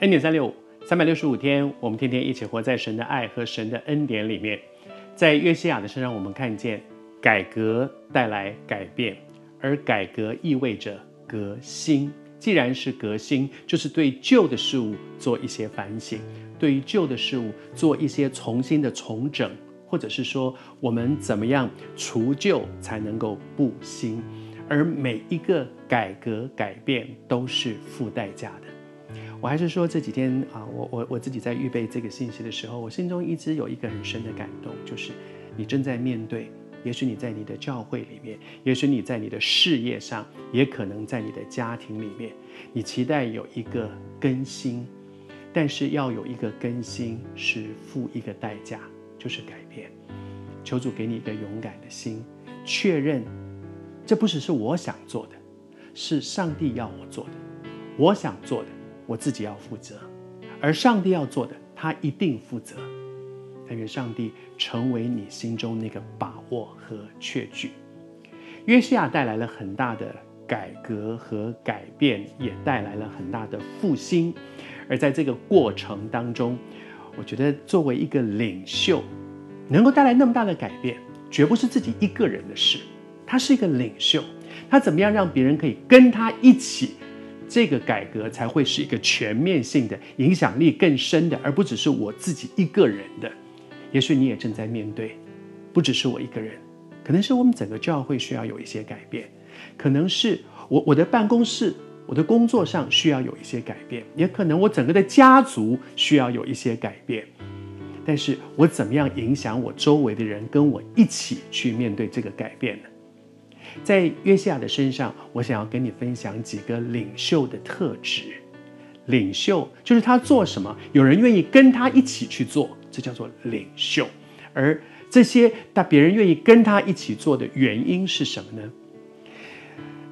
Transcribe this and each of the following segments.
恩典三六五，三百六十五天，我们天天一起活在神的爱和神的恩典里面。在约西亚的身上，我们看见改革带来改变，而改革意味着革新。既然是革新，就是对旧的事物做一些反省，对于旧的事物做一些重新的重整，或者是说我们怎么样除旧才能够布新。而每一个改革改变都是付代价的。我还是说这几天啊，我我我自己在预备这个信息的时候，我心中一直有一个很深的感动，就是你正在面对，也许你在你的教会里面，也许你在你的事业上，也可能在你的家庭里面，你期待有一个更新，但是要有一个更新是付一个代价，就是改变。求主给你一个勇敢的心，确认这不只是我想做的，是上帝要我做的，我想做的。我自己要负责，而上帝要做的，他一定负责。但愿上帝成为你心中那个把握和确据。约西亚带来了很大的改革和改变，也带来了很大的复兴。而在这个过程当中，我觉得作为一个领袖，能够带来那么大的改变，绝不是自己一个人的事。他是一个领袖，他怎么样让别人可以跟他一起？这个改革才会是一个全面性的、影响力更深的，而不只是我自己一个人的。也许你也正在面对，不只是我一个人，可能是我们整个教会需要有一些改变，可能是我我的办公室、我的工作上需要有一些改变，也可能我整个的家族需要有一些改变。但是我怎么样影响我周围的人，跟我一起去面对这个改变呢？在约西亚的身上，我想要跟你分享几个领袖的特质。领袖就是他做什么，有人愿意跟他一起去做，这叫做领袖。而这些但别人愿意跟他一起做的原因是什么呢？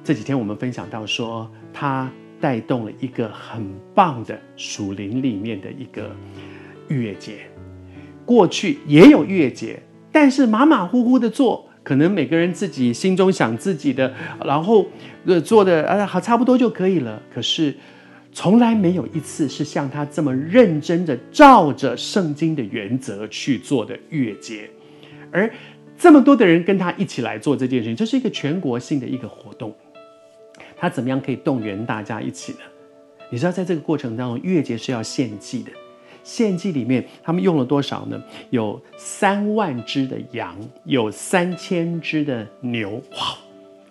这几天我们分享到说，他带动了一个很棒的属灵里面的一个逾越节。过去也有逾越节，但是马马虎虎的做。可能每个人自己心中想自己的，然后呃做的啊好差不多就可以了。可是从来没有一次是像他这么认真的照着圣经的原则去做的月结，而这么多的人跟他一起来做这件事情，这是一个全国性的一个活动。他怎么样可以动员大家一起呢？你知道，在这个过程当中，月结是要献祭的。献祭里面，他们用了多少呢？有三万只的羊，有三千只的牛。哇！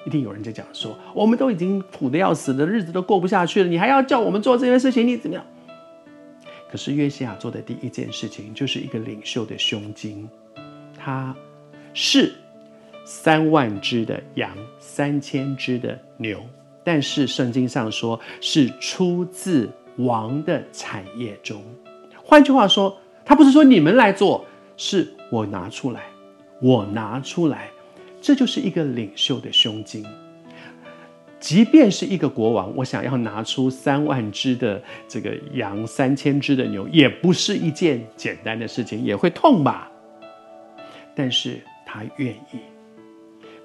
一定有人在讲说，我们都已经苦得要死的日子都过不下去了，你还要叫我们做这件事情，你怎么样？可是约西亚做的第一件事情，就是一个领袖的胸襟。他是三万只的羊，三千只的牛，但是圣经上说是出自王的产业中。换句话说，他不是说你们来做，是我拿出来，我拿出来，这就是一个领袖的胸襟。即便是一个国王，我想要拿出三万只的这个羊，三千只的牛，也不是一件简单的事情，也会痛吧。但是他愿意。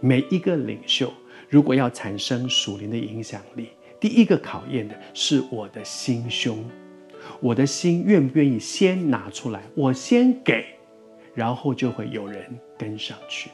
每一个领袖，如果要产生属灵的影响力，第一个考验的是我的心胸。我的心愿不愿意先拿出来，我先给，然后就会有人跟上去。